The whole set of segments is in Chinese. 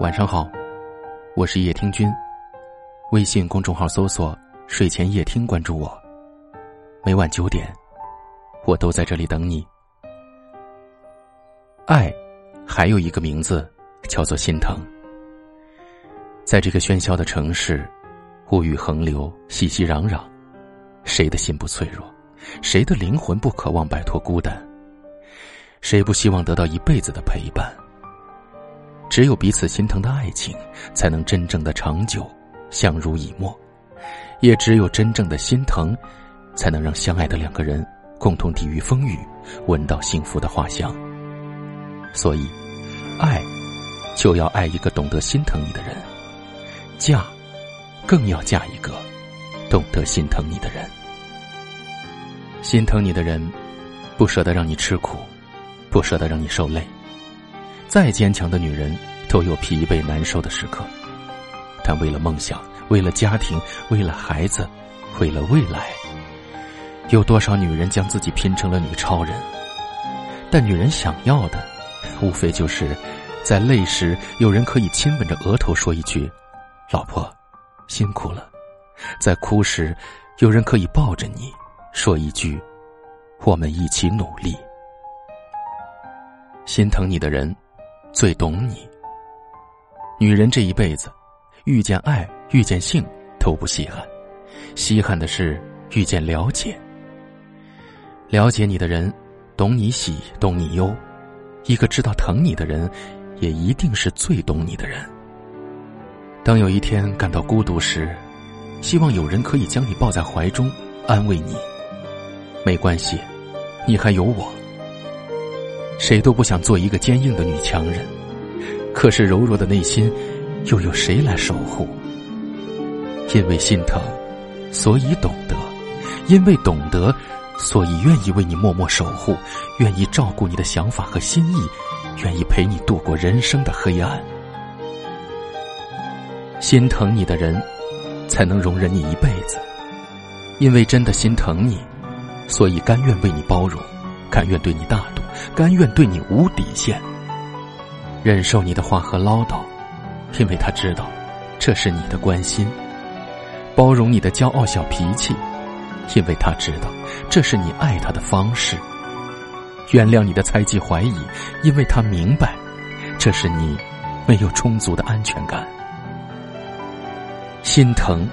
晚上好，我是叶听君。微信公众号搜索“睡前夜听”，关注我。每晚九点，我都在这里等你。爱，还有一个名字叫做心疼。在这个喧嚣的城市，物欲横流，熙熙攘攘，谁的心不脆弱？谁的灵魂不渴望摆脱孤单？谁不希望得到一辈子的陪伴？只有彼此心疼的爱情，才能真正的长久，相濡以沫；也只有真正的心疼，才能让相爱的两个人共同抵御风雨，闻到幸福的花香。所以，爱就要爱一个懂得心疼你的人，嫁更要嫁一个懂得心疼你的人。心疼你的人，不舍得让你吃苦，不舍得让你受累。再坚强的女人，都有疲惫难受的时刻。但为了梦想，为了家庭，为了孩子，为了未来，有多少女人将自己拼成了女超人？但女人想要的，无非就是在累时有人可以亲吻着额头说一句：“老婆，辛苦了。”在哭时，有人可以抱着你说一句：“我们一起努力。”心疼你的人。最懂你。女人这一辈子，遇见爱、遇见性都不稀罕，稀罕的是遇见了解。了解你的人，懂你喜，懂你忧。一个知道疼你的人，也一定是最懂你的人。当有一天感到孤独时，希望有人可以将你抱在怀中，安慰你。没关系，你还有我。谁都不想做一个坚硬的女强人，可是柔弱的内心，又有谁来守护？因为心疼，所以懂得；因为懂得，所以愿意为你默默守护，愿意照顾你的想法和心意，愿意陪你度过人生的黑暗。心疼你的人，才能容忍你一辈子；因为真的心疼你，所以甘愿为你包容，甘愿对你大度。甘愿对你无底线，忍受你的话和唠叨，因为他知道这是你的关心；包容你的骄傲小脾气，因为他知道这是你爱他的方式；原谅你的猜忌怀疑，因为他明白这是你没有充足的安全感。心疼，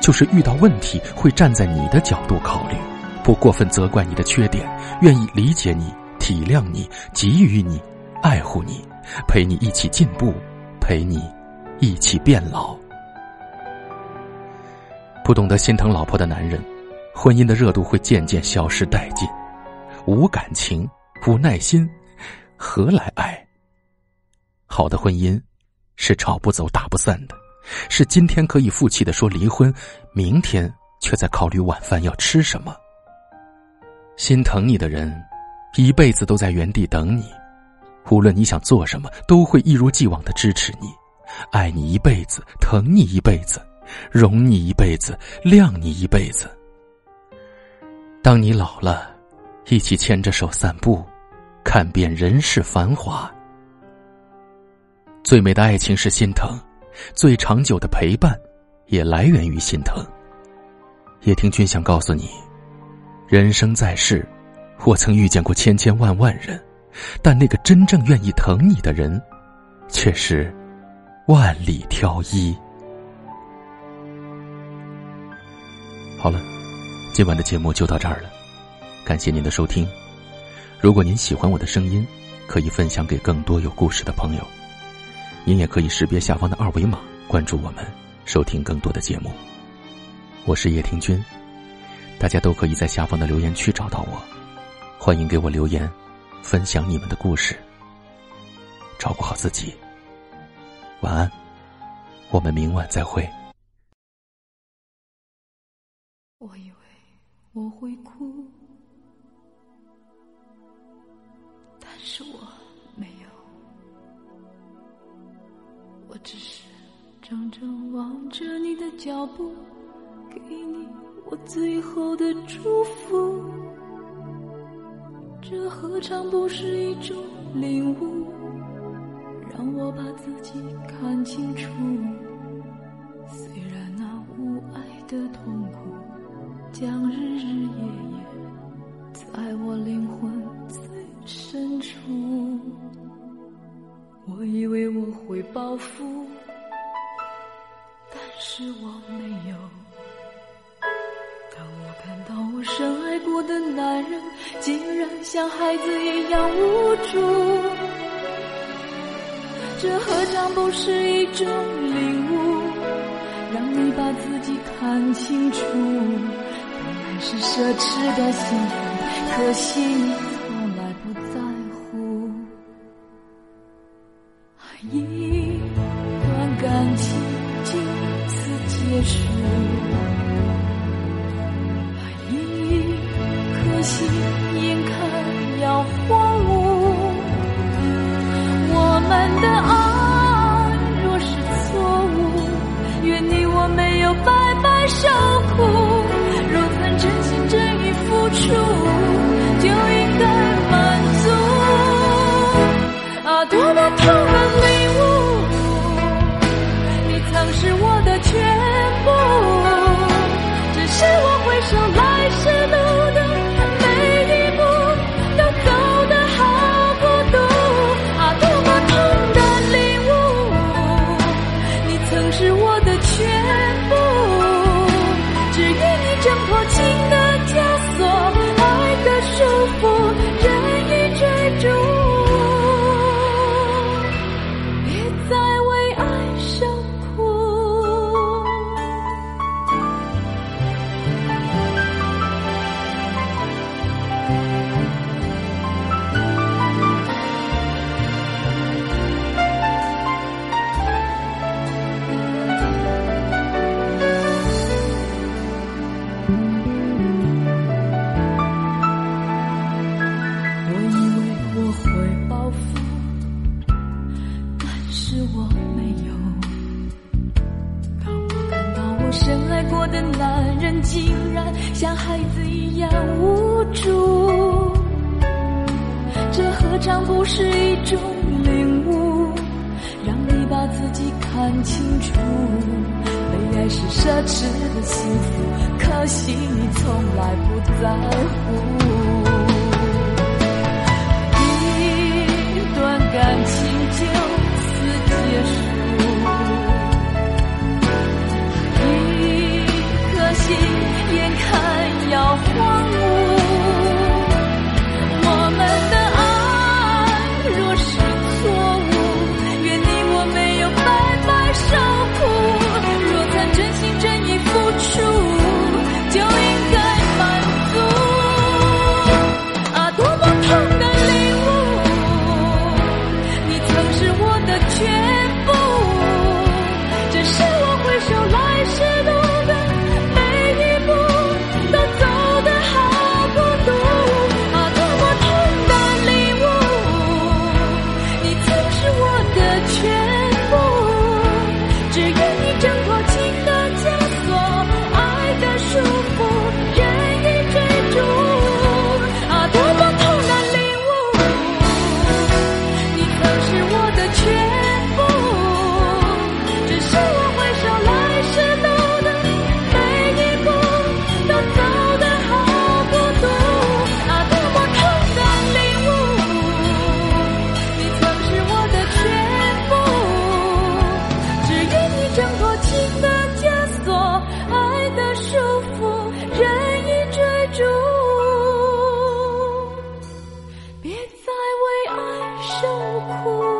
就是遇到问题会站在你的角度考虑，不过分责怪你的缺点，愿意理解你。体谅你，给予你，爱护你，陪你一起进步，陪你一起变老。不懂得心疼老婆的男人，婚姻的热度会渐渐消失殆尽。无感情，无耐心，何来爱？好的婚姻是吵不走、打不散的，是今天可以负气的说离婚，明天却在考虑晚饭要吃什么。心疼你的人。一辈子都在原地等你，无论你想做什么，都会一如既往的支持你，爱你一辈子，疼你一辈子，容你一辈子，谅你一辈子。当你老了，一起牵着手散步，看遍人世繁华。最美的爱情是心疼，最长久的陪伴，也来源于心疼。叶听君想告诉你，人生在世。我曾遇见过千千万万人，但那个真正愿意疼你的人，却是万里挑一。好了，今晚的节目就到这儿了，感谢您的收听。如果您喜欢我的声音，可以分享给更多有故事的朋友。您也可以识别下方的二维码关注我们，收听更多的节目。我是叶听君，大家都可以在下方的留言区找到我。欢迎给我留言，分享你们的故事。照顾好自己，晚安，我们明晚再会。我以为我会哭，但是我没有，我只是怔怔望着你的脚步，我最后的祝福。这何尝不是一种领悟？让我把自己看清楚。虽然那无爱的痛苦，将日日夜夜在我灵魂最深处。我以为我会报复，但是我没有。看到我深爱过的男人，竟然像孩子一样无助，这何尝不是一种领悟？让你把自己看清楚，本来是奢侈的幸福，可惜你荒芜，我们的爱若是错误，愿你我没有白白受苦。若曾真心真意付出，就应该满足。啊，多么痛挣脱何尝不是一种领悟？让你把自己看清楚，被爱是奢侈的幸福，可惜你从来不在乎。受苦。